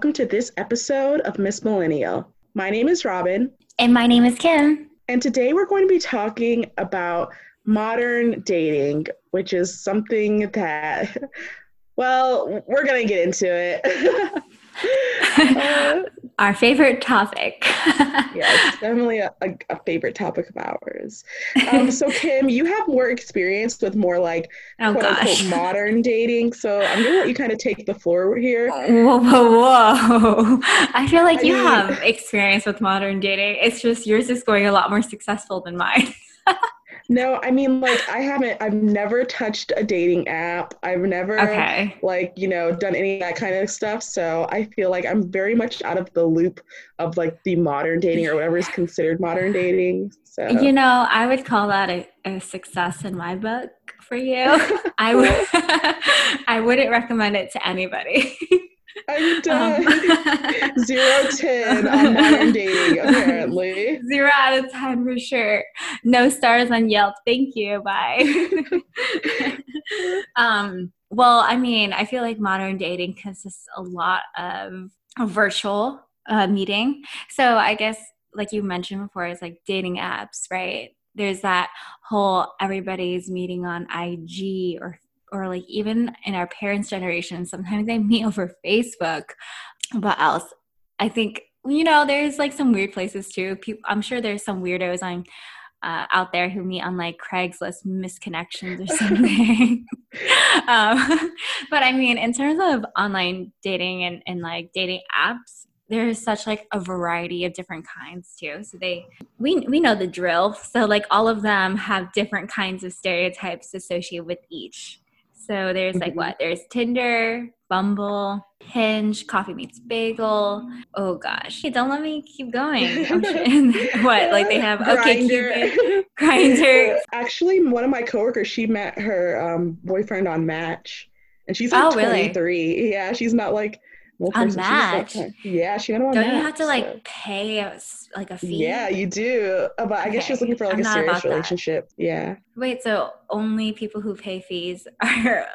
Hello, everyone, and welcome to this episode of Miss Millennial. My name is Robin. And my name is Kim. And today we're going to be talking about modern dating, which is something that, well, we're going to get into it. uh, Our favorite topic. yeah, it's definitely a, a, a, favorite topic of ours. Um, so, Kim, you have more experience with more like oh, quote gosh. unquote modern dating. So, I'm going to let you kind of take the floor here. Whoa, whoa, whoa. I feel like I you mean, have experience with modern dating. It's just yours is going a lot more successful than mine. No, I mean like I haven't I've never touched a dating app. I've never okay. like, you know, done any of that kind of stuff. So I feel like I'm very much out of the loop of like the modern dating or whatever is considered modern dating. So You know, I would call that a, a success in my book for you. I would I wouldn't recommend it to anybody. I'm done. Um, Zero ten on modern dating, apparently. Zero out of ten for sure. No stars on Yelp. Thank you. Bye. um, well, I mean, I feel like modern dating consists a lot of virtual uh, meeting. So I guess, like you mentioned before, it's like dating apps, right? There's that whole everybody's meeting on IG or or like even in our parents' generation, sometimes they meet over Facebook. What else? I think you know there's like some weird places too. People, I'm sure there's some weirdos on uh, out there who meet on like Craigslist misconnections or something. um, but I mean, in terms of online dating and, and like dating apps, there's such like a variety of different kinds too. So they we we know the drill. So like all of them have different kinds of stereotypes associated with each. So there's like mm-hmm. what? There's Tinder, Bumble, Hinge, Coffee Meets Bagel. Oh gosh, hey, don't let me keep going. what? Like they have okay, Cupid, Grindr. Actually, one of my coworkers, she met her um, boyfriend on Match, and she's like oh, 23. Really? Yeah, she's not like well, on Match. Yeah, she Don't match, you have to like so. pay a, like a fee? Yeah, you do. Uh, but I okay. guess she was looking for like I'm a serious relationship. That. Yeah. Wait, so only people who pay fees are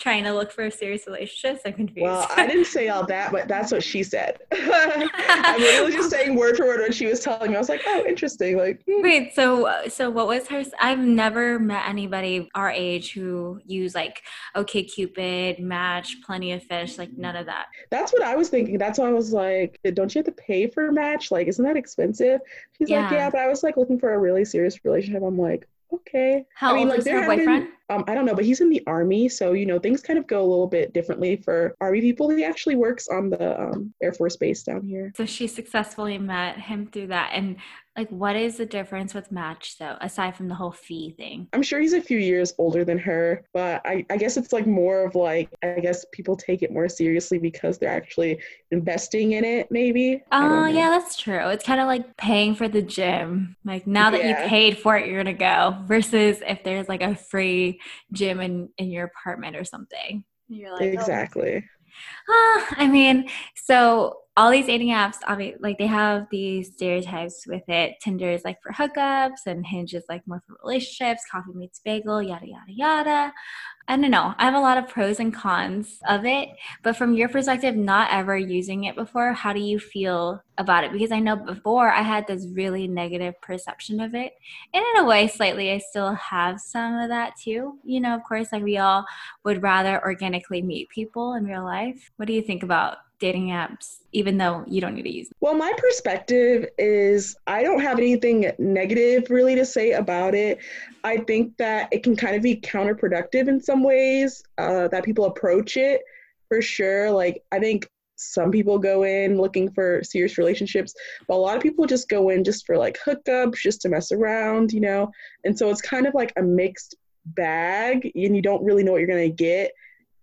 trying to look for a serious relationships? I'm confused. Well, I didn't say all that, but that's what she said. I'm literally just saying word for word what she was telling me. I was like, oh, interesting. Like, hmm. wait, so so what was her? I've never met anybody our age who use like OK Cupid, Match, Plenty of Fish, like none of that. That's what I was thinking. That's why I was like, don't you have to pay for Match? Like, isn't that expensive? She's yeah. like, yeah, but I was like looking for a really serious relationship. I'm like, okay. How I mean, old like, is her boyfriend? Um, I don't know, but he's in the army, so you know things kind of go a little bit differently for army people. He actually works on the um, Air Force Base down here. So she successfully met him through that, and like, what is the difference with Match though, aside from the whole fee thing? I'm sure he's a few years older than her, but I, I guess it's like more of like, I guess people take it more seriously because they're actually investing in it, maybe. Oh, uh, yeah, that's true. It's kind of like paying for the gym. Like, now that yeah. you paid for it, you're going to go, versus if there's like a free gym in, in your apartment or something. You're like, oh. exactly. Oh. I mean, so all these dating apps, like they have these stereotypes with it. Tinder is like for hookups, and Hinge is like more for relationships. Coffee meets bagel, yada yada yada. I don't know. I have a lot of pros and cons of it, but from your perspective, not ever using it before, how do you feel about it? Because I know before I had this really negative perception of it, and in a way, slightly, I still have some of that too. You know, of course, like we all would rather organically meet people in real life. What do you think about dating apps, even though you don't need to use them? Well, my perspective is I don't have anything negative really to say about it. I think that it can kind of be counterproductive in some ways, uh, that people approach it for sure. Like, I think some people go in looking for serious relationships, but a lot of people just go in just for like hookups, just to mess around, you know? And so it's kind of like a mixed bag, and you don't really know what you're going to get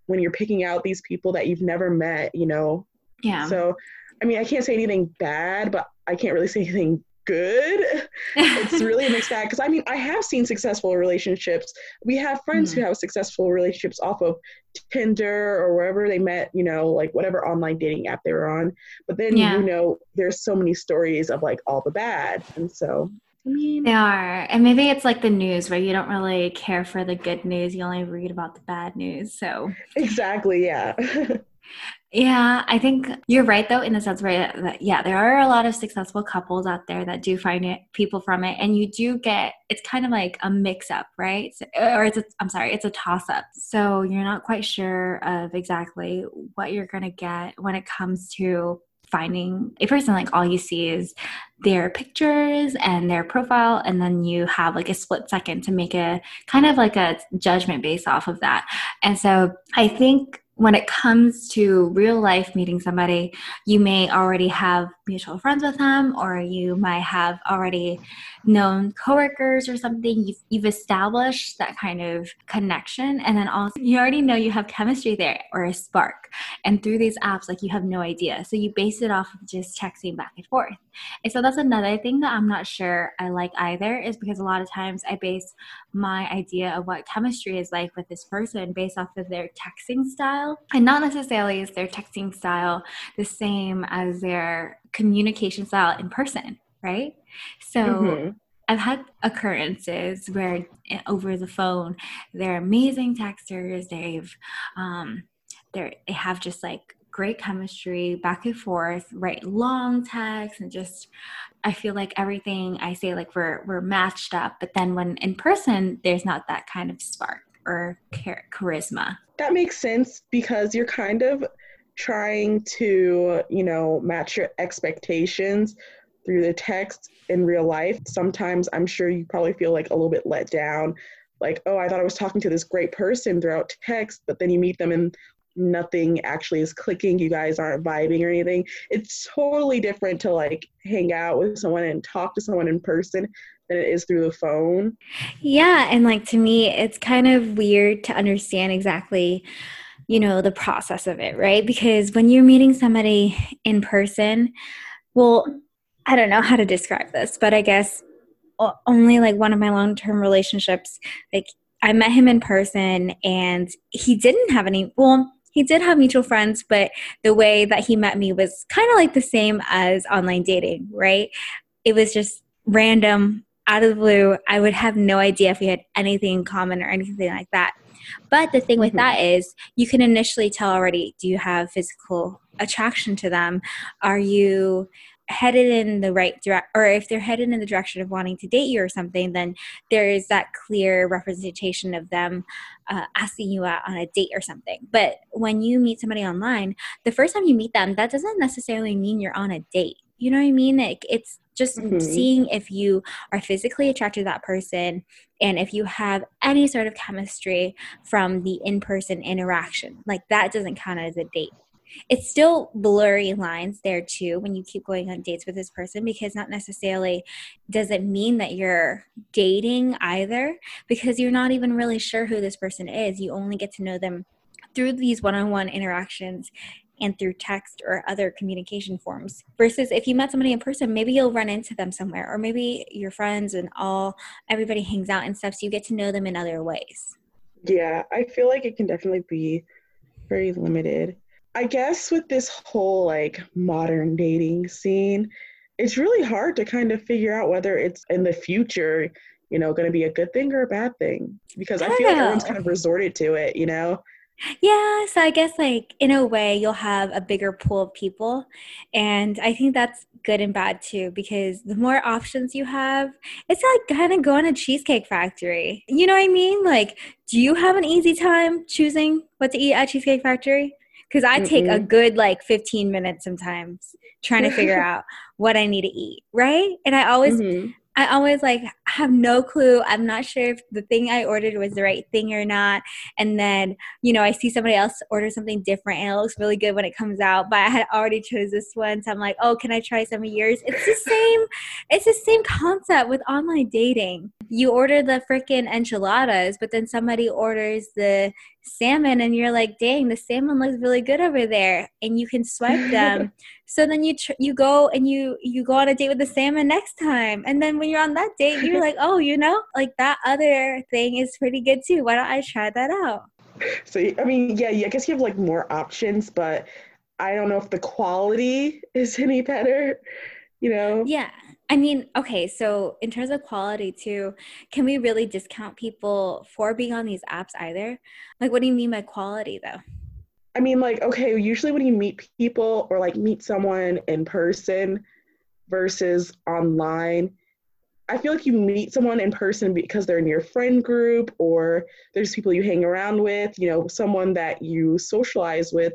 when you're picking out these people that you've never met, you know? Yeah. So, I mean, I can't say anything bad, but I can't really say anything good. it's really a mixed bag because I mean, I have seen successful relationships. We have friends mm-hmm. who have successful relationships off of Tinder or wherever they met, you know, like whatever online dating app they were on. But then, yeah. you know, there's so many stories of like all the bad. And so I mean, they are. And maybe it's like the news where you don't really care for the good news. You only read about the bad news. So, exactly. Yeah. Yeah, I think you're right though in the sense where uh, that, yeah, there are a lot of successful couples out there that do find it people from it, and you do get it's kind of like a mix up, right? So, or it's a, I'm sorry, it's a toss up. So you're not quite sure of exactly what you're gonna get when it comes to finding a person like all you see is their pictures and their profile and then you have like a split second to make a kind of like a judgment based off of that. And so i think when it comes to real life meeting somebody, you may already have mutual friends with them, or you might have already known coworkers or something. You've, you've established that kind of connection, and then also you already know you have chemistry there or a spark. And through these apps, like you have no idea. So you base it off of just texting back and forth. And so that's another thing that I'm not sure I like either, is because a lot of times I base my idea of what chemistry is like with this person based off of their texting style style. And not necessarily is their texting style the same as their communication style in person, right? So mm-hmm. I've had occurrences where eh, over the phone, they're amazing texters. They've, um, they're, they have just like great chemistry back and forth, write long texts, and just I feel like everything I say like we're we're matched up. But then when in person, there's not that kind of spark or char- charisma. That makes sense because you're kind of trying to, you know, match your expectations through the text in real life. Sometimes I'm sure you probably feel like a little bit let down. Like, oh, I thought I was talking to this great person throughout text, but then you meet them and nothing actually is clicking. You guys aren't vibing or anything. It's totally different to like hang out with someone and talk to someone in person than it is through the phone. Yeah, and like to me, it's kind of weird to understand exactly, you know, the process of it, right? Because when you're meeting somebody in person, well, I don't know how to describe this, but I guess only like one of my long-term relationships, like I met him in person and he didn't have any well, he did have mutual friends, but the way that he met me was kind of like the same as online dating, right? It was just random out of the blue, I would have no idea if we had anything in common or anything like that. But the thing with mm-hmm. that is, you can initially tell already do you have physical attraction to them? Are you headed in the right direction? Or if they're headed in the direction of wanting to date you or something, then there is that clear representation of them uh, asking you out on a date or something. But when you meet somebody online, the first time you meet them, that doesn't necessarily mean you're on a date. You know what I mean? Like it's just mm-hmm. seeing if you are physically attracted to that person and if you have any sort of chemistry from the in-person interaction like that doesn't count as a date it's still blurry lines there too when you keep going on dates with this person because not necessarily does it mean that you're dating either because you're not even really sure who this person is you only get to know them through these one-on-one interactions and through text or other communication forms. Versus if you met somebody in person, maybe you'll run into them somewhere, or maybe your friends and all everybody hangs out and stuff, so you get to know them in other ways. Yeah, I feel like it can definitely be very limited. I guess with this whole like modern dating scene, it's really hard to kind of figure out whether it's in the future, you know, going to be a good thing or a bad thing because I, I feel like everyone's kind of resorted to it, you know. Yeah, so I guess like in a way you'll have a bigger pool of people and I think that's good and bad too because the more options you have, it's like kind of going to cheesecake factory. You know what I mean? Like do you have an easy time choosing what to eat at cheesecake factory? Cuz I Mm-mm. take a good like 15 minutes sometimes trying to figure out what I need to eat, right? And I always mm-hmm. I always like have no clue. I'm not sure if the thing I ordered was the right thing or not. And then, you know, I see somebody else order something different and it looks really good when it comes out, but I had already chose this one. So I'm like, oh, can I try some of yours? It's the same, it's the same concept with online dating. You order the freaking enchiladas, but then somebody orders the salmon and you're like, dang, the salmon looks really good over there. And you can swipe them. so then you tr- you go and you you go on a date with the salmon next time. And then when you're on that date, you're like, oh, you know, like that other thing is pretty good too. Why don't I try that out? So I mean, yeah, I guess you have like more options, but I don't know if the quality is any better. You know? Yeah. I mean, okay, so in terms of quality too, can we really discount people for being on these apps either? Like, what do you mean by quality though? I mean, like, okay, usually when you meet people or like meet someone in person versus online, I feel like you meet someone in person because they're in your friend group or there's people you hang around with, you know, someone that you socialize with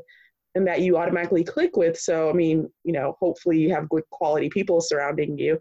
and that you automatically click with. So, I mean, you know, hopefully you have good quality people surrounding you.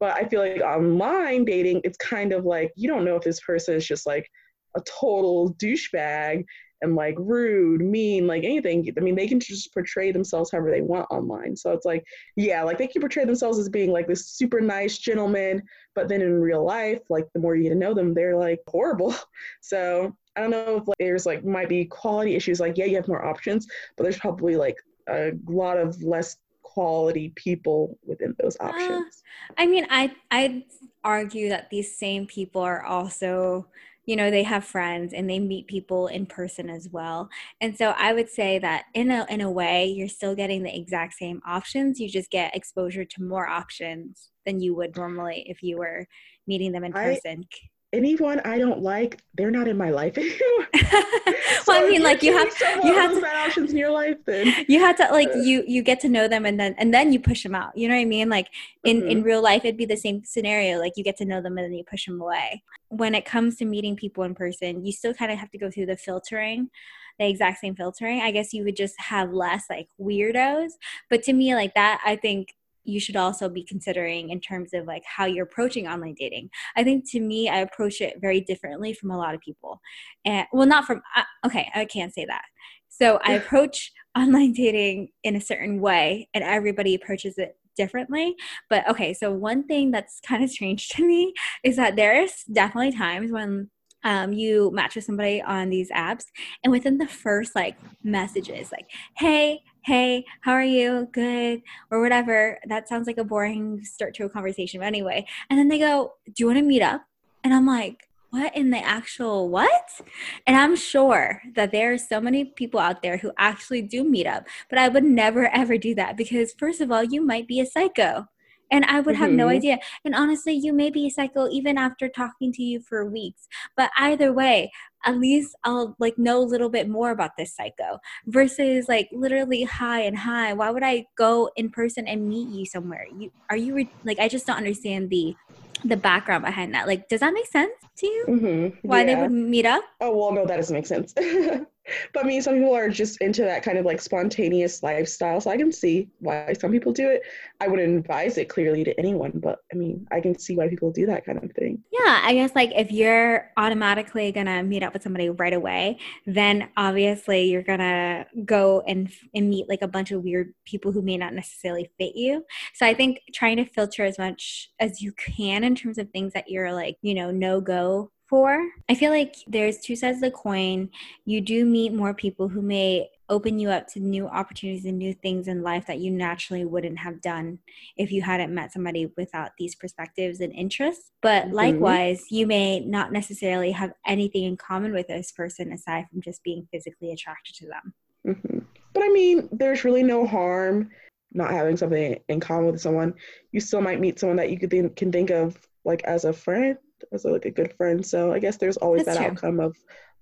But I feel like online dating, it's kind of like you don't know if this person is just like a total douchebag and like rude, mean, like anything. I mean, they can just portray themselves however they want online. So it's like, yeah, like they can portray themselves as being like this super nice gentleman, but then in real life, like the more you get to know them, they're like horrible. So I don't know if like, there's like might be quality issues. Like, yeah, you have more options, but there's probably like a lot of less quality people within those uh, options. Uh, I mean, I I'd argue that these same people are also you know they have friends and they meet people in person as well and so i would say that in a in a way you're still getting the exact same options you just get exposure to more options than you would normally if you were meeting them in person I, anyone I don't like, they're not in my life anymore. well, I mean, like you have you have to, bad options in your life. Then you have to like you you get to know them, and then and then you push them out. You know what I mean? Like in mm-hmm. in real life, it'd be the same scenario. Like you get to know them, and then you push them away. When it comes to meeting people in person, you still kind of have to go through the filtering the exact same filtering. I guess you would just have less like weirdos. But to me, like that, I think you should also be considering in terms of like how you're approaching online dating. I think to me, I approach it very differently from a lot of people. And well, not from, uh, okay, I can't say that. So I approach online dating in a certain way, and everybody approaches it differently. But okay, so one thing that's kind of strange to me is that there's definitely times when um, you match with somebody on these apps and within the first like messages like hey hey how are you? Good or whatever that sounds like a boring start to a conversation but anyway. And then they go do you want to meet up? And i'm like what in the actual what? And I'm sure that there are so many people out there who actually do meet up, but I would never ever do that because, first of all, you might be a psycho and I would have mm-hmm. no idea. And honestly, you may be a psycho even after talking to you for weeks. But either way, at least I'll like know a little bit more about this psycho versus like literally hi and hi. Why would I go in person and meet you somewhere? You are you re- like I just don't understand the the background behind that. Like, does that make sense to you? Mm-hmm. Why yeah. they would meet up? Oh well, no, that doesn't make sense. but I mean, some people are just into that kind of like spontaneous lifestyle. So I can see why some people do it. I wouldn't advise it clearly to anyone, but I mean, I can see why people do that kind of thing. Yeah, I guess like if you're automatically gonna meet up with somebody right away, then obviously you're gonna go and and meet like a bunch of weird people who may not necessarily fit you. So I think trying to filter as much as you can in terms of things that you're like, you know, no go for. I feel like there's two sides of the coin. You do meet more people who may open you up to new opportunities and new things in life that you naturally wouldn't have done if you hadn't met somebody without these perspectives and interests. But mm-hmm. likewise, you may not necessarily have anything in common with this person aside from just being physically attracted to them. Mm-hmm. But I mean, there's really no harm not having something in common with someone. You still might meet someone that you could think, can think of like as a friend as a, like a good friend. So I guess there's always That's that true. outcome of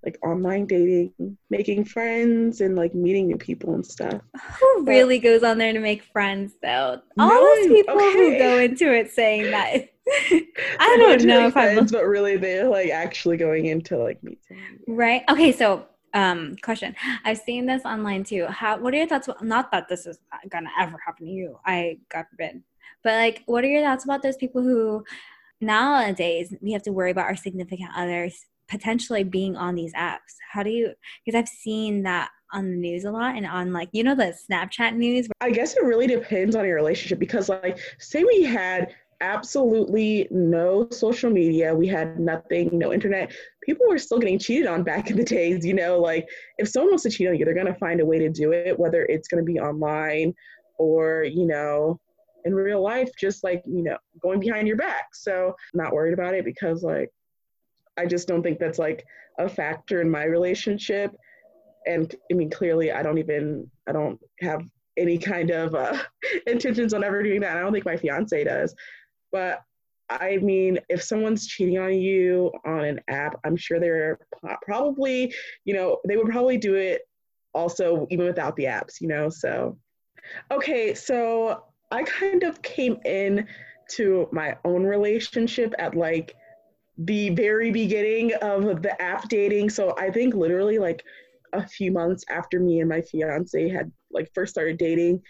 like online dating, making friends, and like meeting new people and stuff. Who but, really goes on there to make friends though? All those people okay. who go into it saying that. I don't know if I'm, but really they're like actually going into like meet someone. Right. Okay. So um question i've seen this online too how what are your thoughts not that this is gonna ever happen to you i god forbid but like what are your thoughts about those people who nowadays we have to worry about our significant others potentially being on these apps. How do you because i've seen that on the news a lot and on like you know the snapchat news? I guess it really depends on your relationship because like say we had absolutely no social media we had nothing no internet people were still getting cheated on back in the days you know? Like if someone wants to cheat on you they're going to find a way to do it whether it's going to be online or you know in real life just like you know going behind your back. So not worried about it because like i just don't think that's like a factor in my relationship. And i mean clearly i don't even i don't have any kind of uh, intentions on ever doing that. I don't think my fiance does. But i mean if someone's cheating on you on an app i'm sure they're probably you know they would probably do it also even without the apps, you know. So, okay, so I kind of came in to my own relationship at like the very beginning of the app dating. So I think literally like a few months after me and my fiance had like first started dating,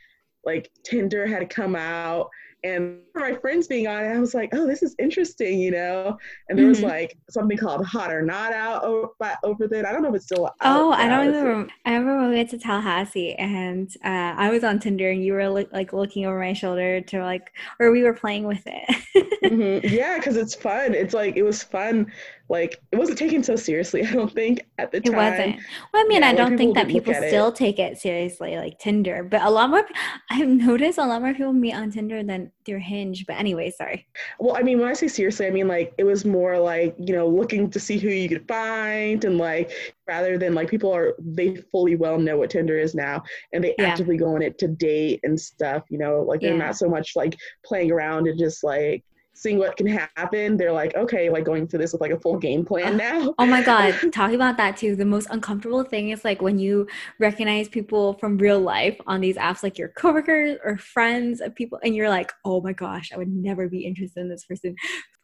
like Tinder had come out and my friends being on it, I was like, oh, this is interesting, you know. And there mm-hmm. was like something called Hot or Not out over, over there. I don't know if it's still. Oh, I don't remember. I remember when we went to Tallahassee and uh, I was on Tinder and you were lo- like looking over my shoulder to like, or we were playing with it. mm-hmm. Yeah, because it's fun. It's like it was fun like it wasn't taken so seriously i don't think at the time it wasn't well i mean yeah, i don't think that people still it. take it seriously like tinder but a lot more i've noticed a lot more people meet on tinder than through hinge but anyway sorry well i mean when i say seriously i mean like it was more like you know looking to see who you could find and like rather than like people are they fully well know what tinder is now and they yeah. actively go on it to date and stuff you know like they're yeah. not so much like playing around and just like seeing what can happen, they're like, okay, like going through this with like a full game plan oh, now. oh my God. Talking about that too. The most uncomfortable thing is like when you recognize people from real life on these apps, like your coworkers or friends of people, and you're like, oh my gosh, I would never be interested in this person.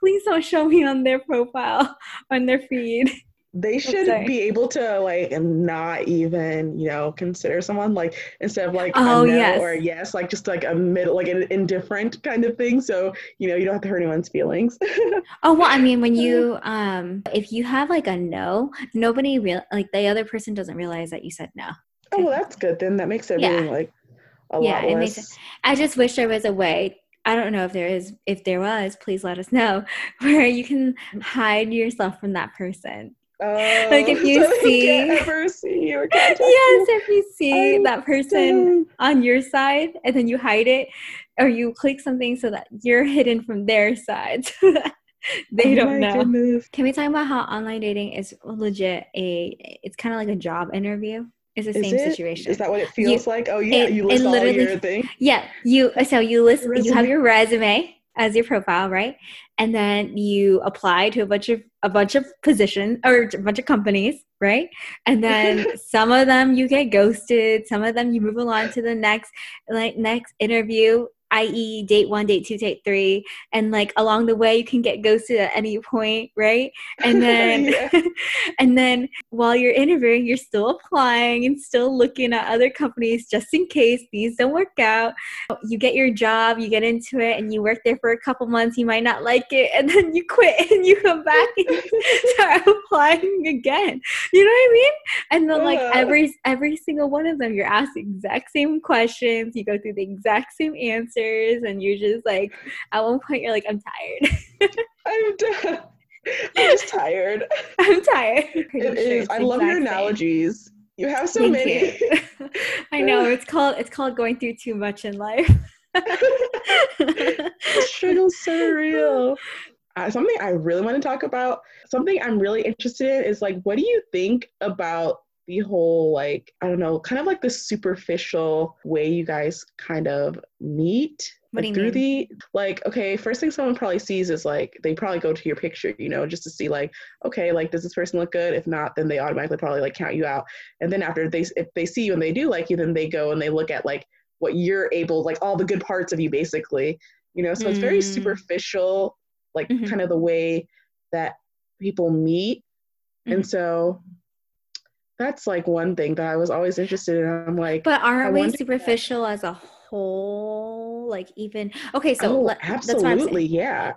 Please don't show me on their profile, on their feed they should be able to like not even you know consider someone like instead of like oh a no yes. or a yes like just like a middle like an indifferent kind of thing so you know you don't have to hurt anyone's feelings oh well i mean when you um if you have like a no nobody real like the other person doesn't realize that you said no oh well that's good then that makes everything yeah. like a yeah, lot it less. makes it, i just wish there was a way I don't know if there is. If there was, please let us know where you can hide yourself from that person. Oh, like if you so see, ever see yes, if you see I that person on your side and then you hide it, or you click something so that you're hidden from their side, they oh don't know. Goodness. Can we talk about how online dating is legit? A it's kind of like a job interview. It's the is same it? situation. Is that what it feels you, like? Oh yeah, it, you list all your thing. Yeah, you so you list you have your resume as your profile, right? And then you apply to a bunch of a bunch of positions or a bunch of companies, right? And then some of them you get ghosted, some of them you move along to the next like next interview i.e., date one, date two, date three, and like along the way you can get ghosted at any point, right? And then, and then while you're interviewing, you're still applying and still looking at other companies just in case these don't work out. You get your job, you get into it, and you work there for a couple months. You might not like it, and then you quit and you come back and start applying again. You know what I mean? And then like every every single one of them, you're asked the exact same questions. You go through the exact same answers answers and you're just like at one point you're like i'm tired. I'm done i'm just tired. I'm tired. It is. i love your analogies. You have so Thank many. i know. It's called it's called going through too much in life. Struggle so real uh, something i really want to talk about something i'm really interested in is like what do you think about the whole like i don't know kind of like the superficial way you guys kind of meet what like, do you through mean? the like okay first thing someone probably sees is like they probably go to your picture you know just to see like okay like does this person look good if not then they automatically probably like count you out and then after they if they see you and they do like you then they go and they look at like what you're able like all the good parts of you basically you know so mm. it's very mm. superficial like mm-hmm. kind of the way that people meet mm-hmm. and so that's like one thing that I was always interested in. I'm like, but aren't we superficial that. as a whole? Like even okay, so oh, let, absolutely, yeah.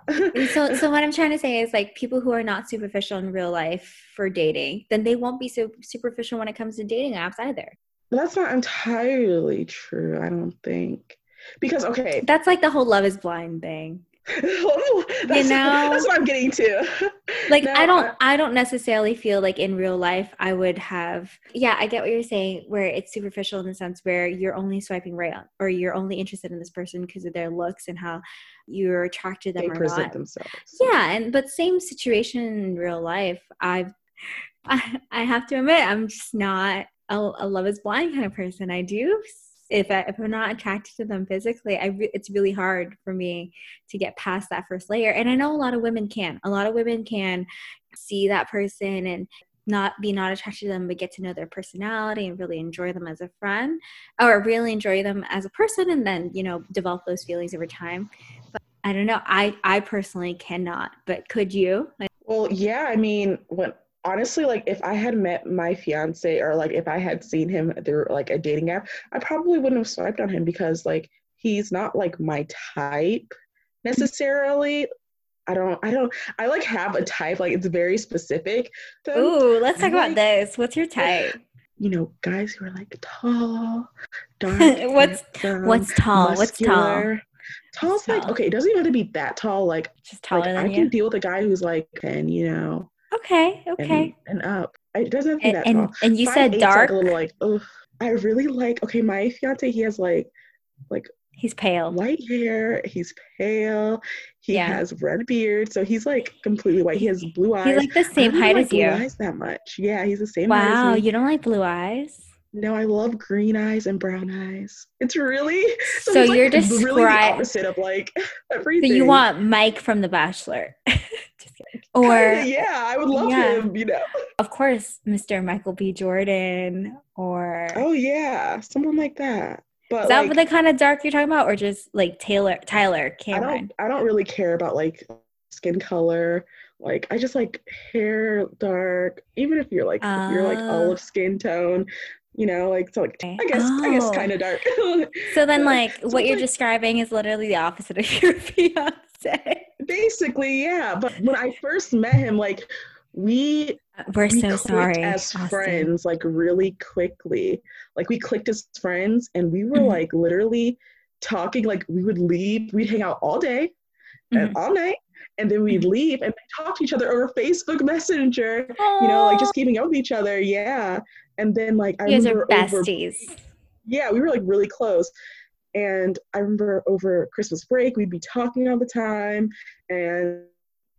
so, so what I'm trying to say is like people who are not superficial in real life for dating, then they won't be so superficial when it comes to dating apps either. That's not entirely true. I don't think because okay, that's like the whole love is blind thing. you know? that's what i'm getting to. Like i don't i don't necessarily feel like in real life i would have yeah i get what you're saying where it's superficial in the sense where you're only swiping right on or you're only interested in this person because of their looks and how you're attracted to them they or present not. themselves. Yeah and but same situation in real life. I've i, I have to admit i'm just not a, a love is blind kind of person. I do if, I, if I'm not attracted to them physically, I re- it's really hard for me to get past that first layer. And I know a lot of women can. A lot of women can see that person and not be not attracted to them but get to know their personality and really enjoy them as a friend or really enjoy them as a person and then you know develop those feelings over time but i don't know i i personally cannot but could you well yeah i mean when honestly like if i had met my fiance or like if i had seen him through like a dating app i probably wouldn't have swiped on him because like he's not like my type necessarily I don't I don't I like have a type like it's very specific. So Ooh, let's talk about this. What's your type? You know, guys who are like tall, dark. what's what's tall? Muscular. What's tall? Tall's like okay, it doesn't even have to be that tall. Like just taller like, than I you. can deal with a guy who's like ten, you know. Okay, okay. And, and up. It doesn't have to be that and, tall. And you Five, said dark. Like a little like, oh, I really like. Okay, my fiance, he has like, like He's pale. White hair. He's pale. He yeah. has red beard. So he's like completely white. He has blue eyes. He's like the same height like as you. Eyes that much. Yeah, he's the same wow, you don't like blue eyes? No, I love green eyes and brown eyes. It's really so, so you're like just really the opposite of like everything. So you want Mike from The Bachelor? or yeah, I would love yeah. him. You know, of course, Mr. Michael B. Jordan or oh yeah, someone like that. But is that like, the kind of dark you're talking about, or just like Taylor Tyler Cameron? I don't, I don't really care about like skin color. Like I just like hair dark. Even if you're like uh, if you're like ah. olive skin tone, you know, like so like I guess oh. I guess kind of dark. so then, like so what you're like, describing is literally the opposite of your fiance. Basically, yeah. But when I first met him, like we we're we so sorry as Austin. friends like really quickly like we clicked as friends and we were mm-hmm. like literally talking like we would leave we'd hang out all day mm-hmm. and all night and then we'd mm-hmm. leave and talk to each other over facebook messenger Aww. you know like just keeping up with each other yeah and then like i you remember guys are besties over, yeah we were like really close. And i remember over christmas break we'd be talking all the time. And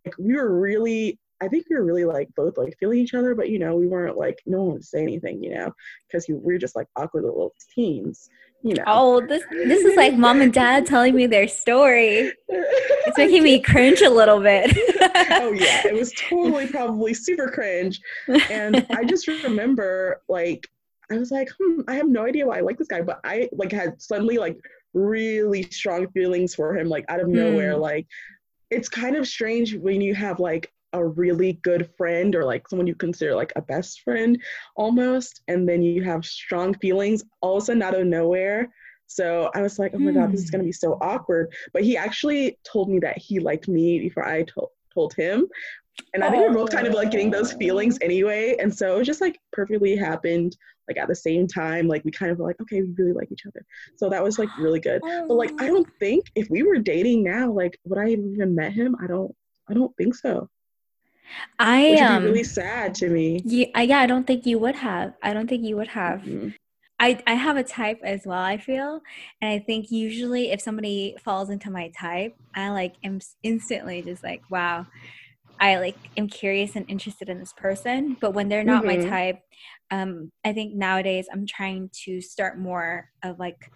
like we were really I think we were really like both like feeling each other, but you know, we weren't like no one would say anything, you know, because we were just like awkward little teens, you know. Oh, this this is like mom and dad telling me their story. It's making me cringe a little bit. oh yeah, it was totally probably super cringe, and I just remember like I was like, hmm, I have no idea why I like this guy, but I like had suddenly like really strong feelings for him, like out of nowhere, mm. like it's kind of strange when you have like a really good friend or like someone you consider like a best friend almost and then you have strong feelings all of a sudden out of nowhere. So i was like oh my god this is hmm. going to be so awkward. But he actually told me that he liked me before i told told him. And i think we're both kind of like getting those feelings anyway. And so it just like perfectly happened like at the same time. Like we kind of were like okay we really like each other. So that was like really good. Oh, but like i don't think if we were dating now like would i even met him? I don't i don't think so I am um, really sad to me. Yeah, yeah, I don't think you would have. I don't think you would have. Mm-hmm. I, I have a type as well, I feel. And I think usually if somebody falls into my type, I like am instantly just like, wow, I like am curious and interested in this person. But when they're not mm-hmm. my type, um, I think nowadays I'm trying to start more of like,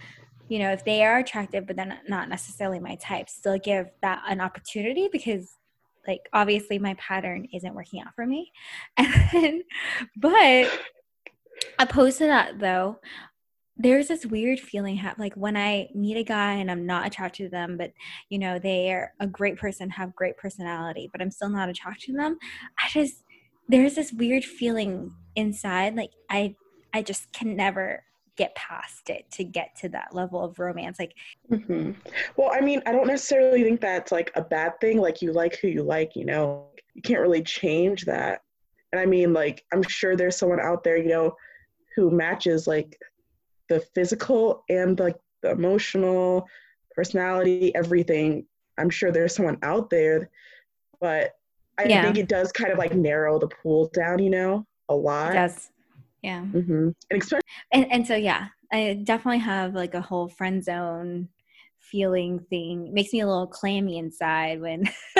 you know, if they are attractive, but they're not necessarily my type, still give that an opportunity because like obviously my pattern isn't working out for me. And but opposed to that though there's this weird feeling ha- like when i meet a guy and i'm not attracted to them but you know they're a great person have great personality but i'm still not attracted to them i just there's this weird feeling inside like i i just can never get past it to get to that level of romance like mm-hmm. well i mean i don't necessarily think that's like a bad thing like you like who you like you know you can't really change that and i mean like i'm sure there's someone out there you know who matches like the physical and like the emotional personality everything i'm sure there's someone out there but i yeah. think it does kind of like narrow the pool down you know a lot yes yeah mm-hmm. and, especially- and and so yeah i definitely have like a whole friend zone feeling thing it makes me a little clammy inside when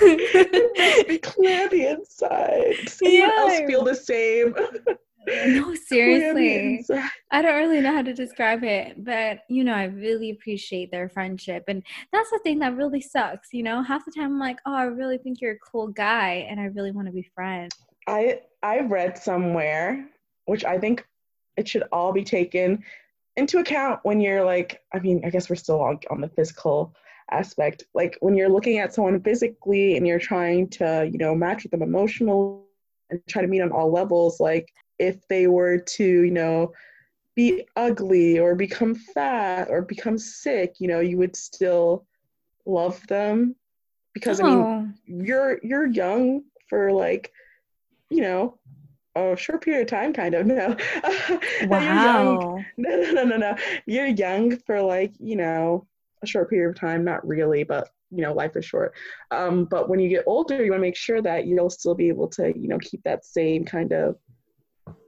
be clammy inside. Someone yeah. else feel the same. no, seriously. I don't really know how to describe it, but you know, I really appreciate their friendship. And that's the thing that really sucks, you know? Half the time I'm like, "Oh, I really think you're a cool guy and I really want to be friends." I I read somewhere, which I think it should all be taken into account when you're like, I mean, I guess we're still on, on the physical aspect. Like when you're looking at someone physically and you're trying to, you know, match with them emotionally and try to meet on all levels, like if they were to, you know, be ugly or become fat or become sick, you know, you would still love them because oh. I mean, oh. you're you're young for like, you know, a short period of time, kind of. No, wow. no, no, no, no, no. You're young for like you know a short period of time. Not really, but you know life is short. Um, but when you get older, you want to make sure that you'll still be able to you know keep that same kind of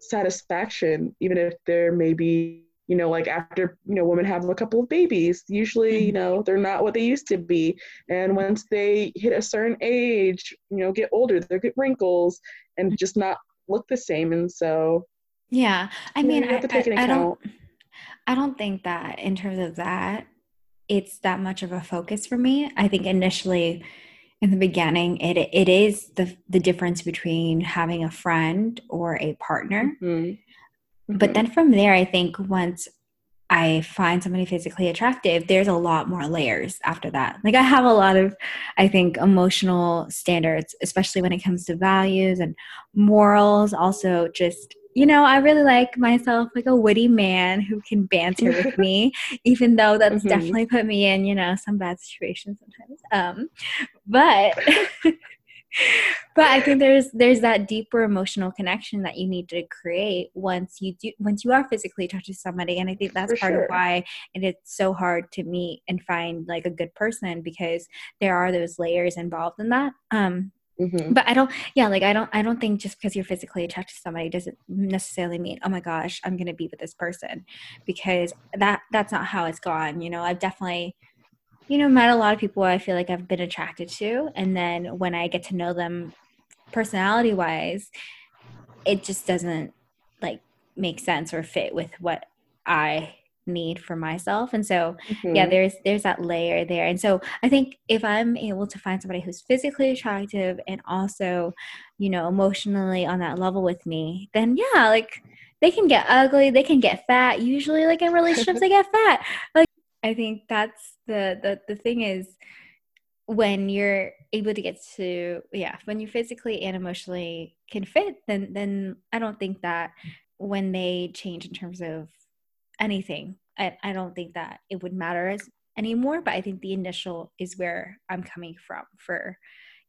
satisfaction, even if there may be, you know, like after, you know, women have a couple of babies, usually, you mm-hmm. know, they're not what they used to be. And once they hit a certain age, you know, get older, they get wrinkles and mm-hmm. just not look the same. And so, yeah, I mean, I, I, I don't, I don't think that in terms of that, it's that much of a focus for me. I think initially, in the beginning it it is the the difference between having a friend or a partner mm-hmm. Mm-hmm. but then from there i think once i find somebody physically attractive there's a lot more layers after that like i have a lot of i think emotional standards especially when it comes to values and morals also just you know, I really like myself like a witty man who can banter with me, even though that's mm-hmm. definitely put me in, you know, some bad situations sometimes. Um, but but I think there's there's that deeper emotional connection that you need to create once you do once you are physically touched with somebody, and I think that's For part sure. of why it is so hard to meet and find like a good person because there are those layers involved in that. Um, Mm-hmm. But I don't, yeah, like I don't, I don't think just because you're physically attracted to somebody doesn't necessarily mean, oh my gosh, I'm gonna be with this person, because that that's not how it's gone. You know, I've definitely, you know, met a lot of people I feel like I've been attracted to, and then when I get to know them, personality wise, it just doesn't like make sense or fit with what I need for myself and so mm-hmm. yeah there's there's that layer there and so i think if i'm able to find somebody who's physically attractive and also you know emotionally on that level with me then yeah like they can get ugly they can get fat usually like in relationships they get fat like i think that's the the, the thing is when you're able to get to yeah when you physically and emotionally can fit then then i don't think that when they change in terms of anything. I, I don't think that it would matter as anymore, but I think the initial is where I'm coming from for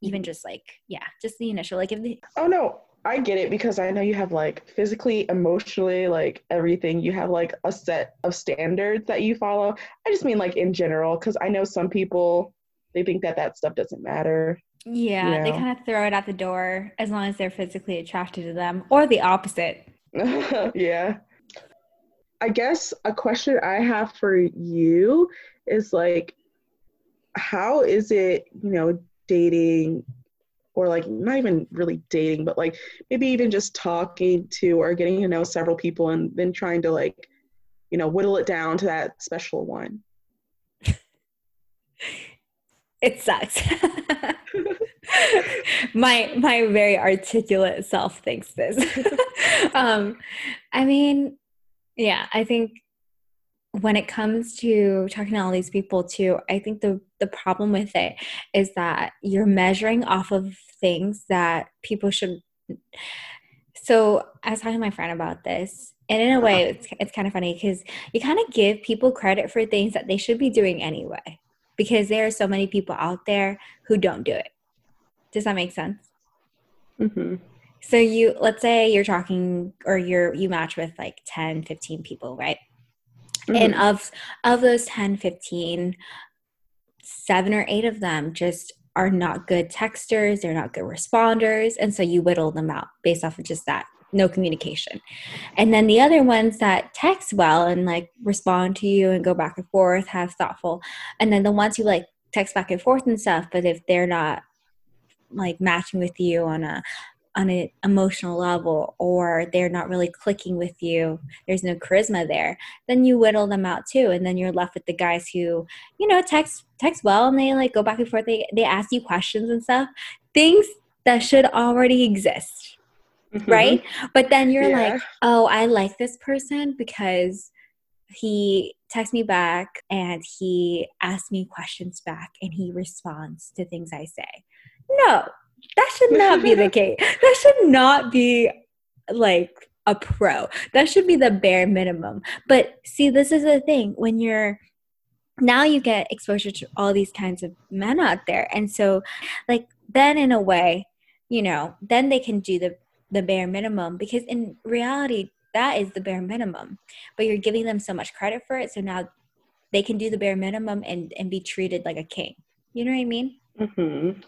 even mm-hmm. just like, yeah, just the initial. Like if the Oh no, I get it because I know you have like physically, emotionally, like everything. You have like a set of standards that you follow. I just mean like in general because I know some people they think that that stuff doesn't matter. Yeah, you know? they kind of throw it out the door as long as they're physically attracted to them, or the opposite. yeah. I guess a question I have for you is like, how is it, you know, dating or like not even really dating, but like maybe even just talking to or getting to know several people and then trying to like, you know, whittle it down to that special one? it sucks. my my very articulate self thinks this. um, I mean, yeah, I think when it comes to talking to all these people too, I think the the problem with it is that you're measuring off of things that people should so I was talking to my friend about this, and in a way, it's, it's kind of funny because you kind of give people credit for things that they should be doing anyway, because there are so many people out there who don't do it. Does that make sense? Mm-hmm. So you let's say you're talking or you're you match with like 10, 15 people, right? Mm-hmm. And of of those 10, 15, seven or eight of them just are not good texters, they're not good responders, and so you whittle them out based off of just that no communication. And then the other ones that text well and like respond to you and go back and forth, have thoughtful. And then the ones who like text back and forth and stuff, but if they're not like matching with you on a on an emotional level or they're not really clicking with you there's no charisma there then you whittle them out too and then you're left with the guys who you know text text well and they like go back and forth they they ask you questions and stuff things that should already exist mm-hmm. right but then you're yeah. like oh i like this person because he texts me back and he asks me questions back and he responds to things I say. No, that should not be the case. That should not be like a pro. That should be the bare minimum. But see, this is the thing when you're now you get exposure to all these kinds of men out there. And so like then in a way, you know, then they can do the the bare minimum because in reality that is the bare minimum but you're giving them so much credit for it so now they can do the bare minimum and and be treated like a king you know what i mean mm-hmm.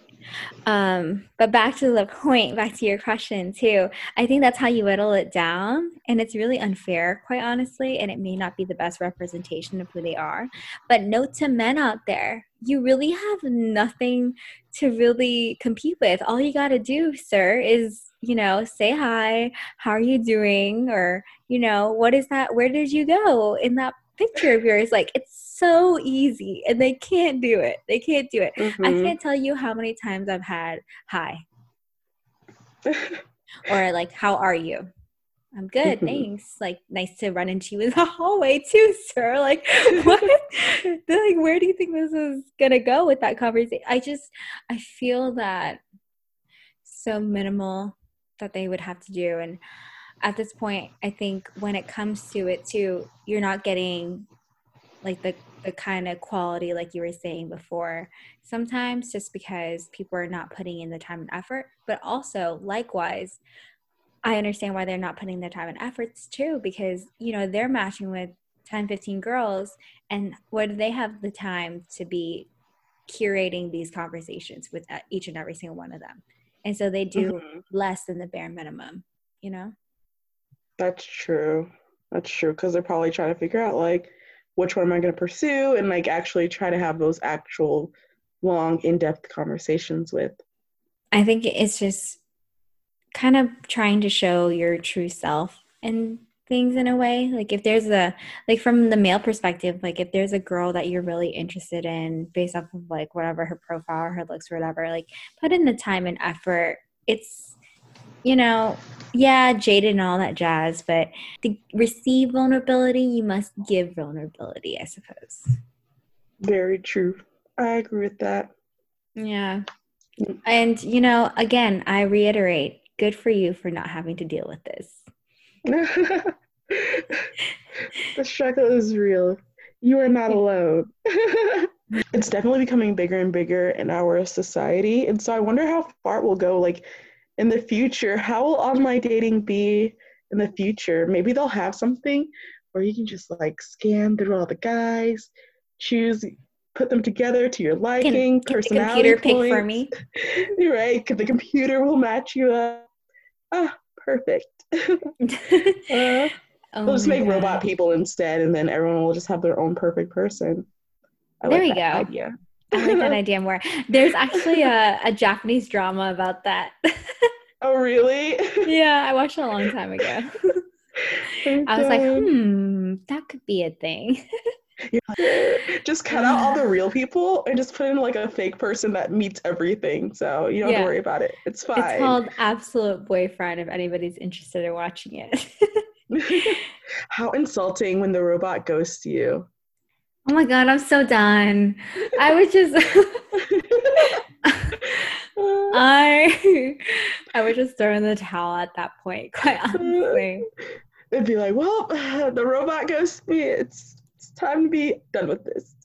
Um but back to the point back to your question too i think that's how you whittle it down and it's really unfair quite honestly and it may not be the best representation of who they are but note to men out there you really have nothing to really compete with all you got to do sir is you know, say hi, how are you doing? Or, you know, what is that? Where did you go in that picture of yours? Like, it's so easy and they can't do it. They can't do it. Mm-hmm. I can't tell you how many times I've had hi. or like, how are you? I'm good, mm-hmm. thanks. Like, nice to run into you in the hallway too, sir. Like, what? like, where do you think this is gonna go with that conversation? I just, I feel that so minimal that they would have to do and at this point i think when it comes to it too you're not getting like the the kind of quality like you were saying before. Sometimes just because people are not putting in the time and effort but also likewise i understand why they're not putting their time and efforts too because you know they're matching with 10 15 girls and what do they have the time to be curating these conversations with uh, each and every single one of them. And so they do mm-hmm. less than the bare minimum you know that's true. That's true because they're probably trying to figure out like which one am i going to pursue and like actually try to have those actual long in-depth conversations with. I think it's just kind of trying to show your true self and things in a way. Like if there's a like from the male perspective like if there's a girl that you're really interested in based off of like whatever her profile her looks whatever like put in the time and effort. It's you know yeah jaded and all that jazz but to receive vulnerability you must give vulnerability i suppose very true i agree with that yeah and you know again i reiterate good for you for not having to deal with this the struggle is real. You are not alone. it's definitely becoming bigger and bigger in our society. And so I wonder how far it will go like in the future. How will online dating be in the future? Maybe they'll have something where you can just like scan through all the guys, choose put them together to your liking, can, can personality the computer points. pick for me. right, the computer will match you up. Ah, perfect. uh, oh we'll just make God. robot people instead, and then everyone will just have their own perfect person. I there like we go. Idea. I like that idea more. There's actually a, a Japanese drama about that. oh, really? yeah, I watched it a long time ago. I was like, hmm, that could be a thing. just cut out all the real people and just put in like a fake person that meets everything. So you don't yeah. have to worry about it. It's fine. It's called Absolute Boyfriend if anybody's interested in watching it. How insulting when the robot ghosts you. Oh my god, I'm so done. I was just I I would just throwing the towel at that point, quite honestly. It'd be like, well, the robot ghosts me. It's time to be done with this.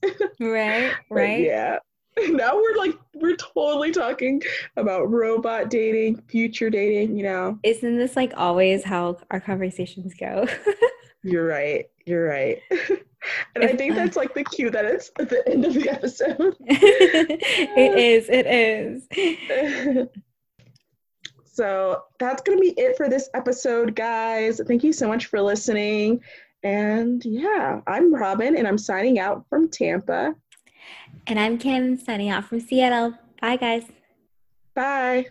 Right, right. yeah. Now we're like we're totally talking about robot dating, future dating, you know. Isn't this like always how our conversations go? You're right. You're right. and if, I think that's like the cue that it's at the end of the episode. it is. It is. so that's going to be it for this episode, guys. Thank you so much for listening. And yeah, I'm Robin and I'm signing out from Tampa. And I'm Kim signing out from Seattle. Bye, guys. Bye.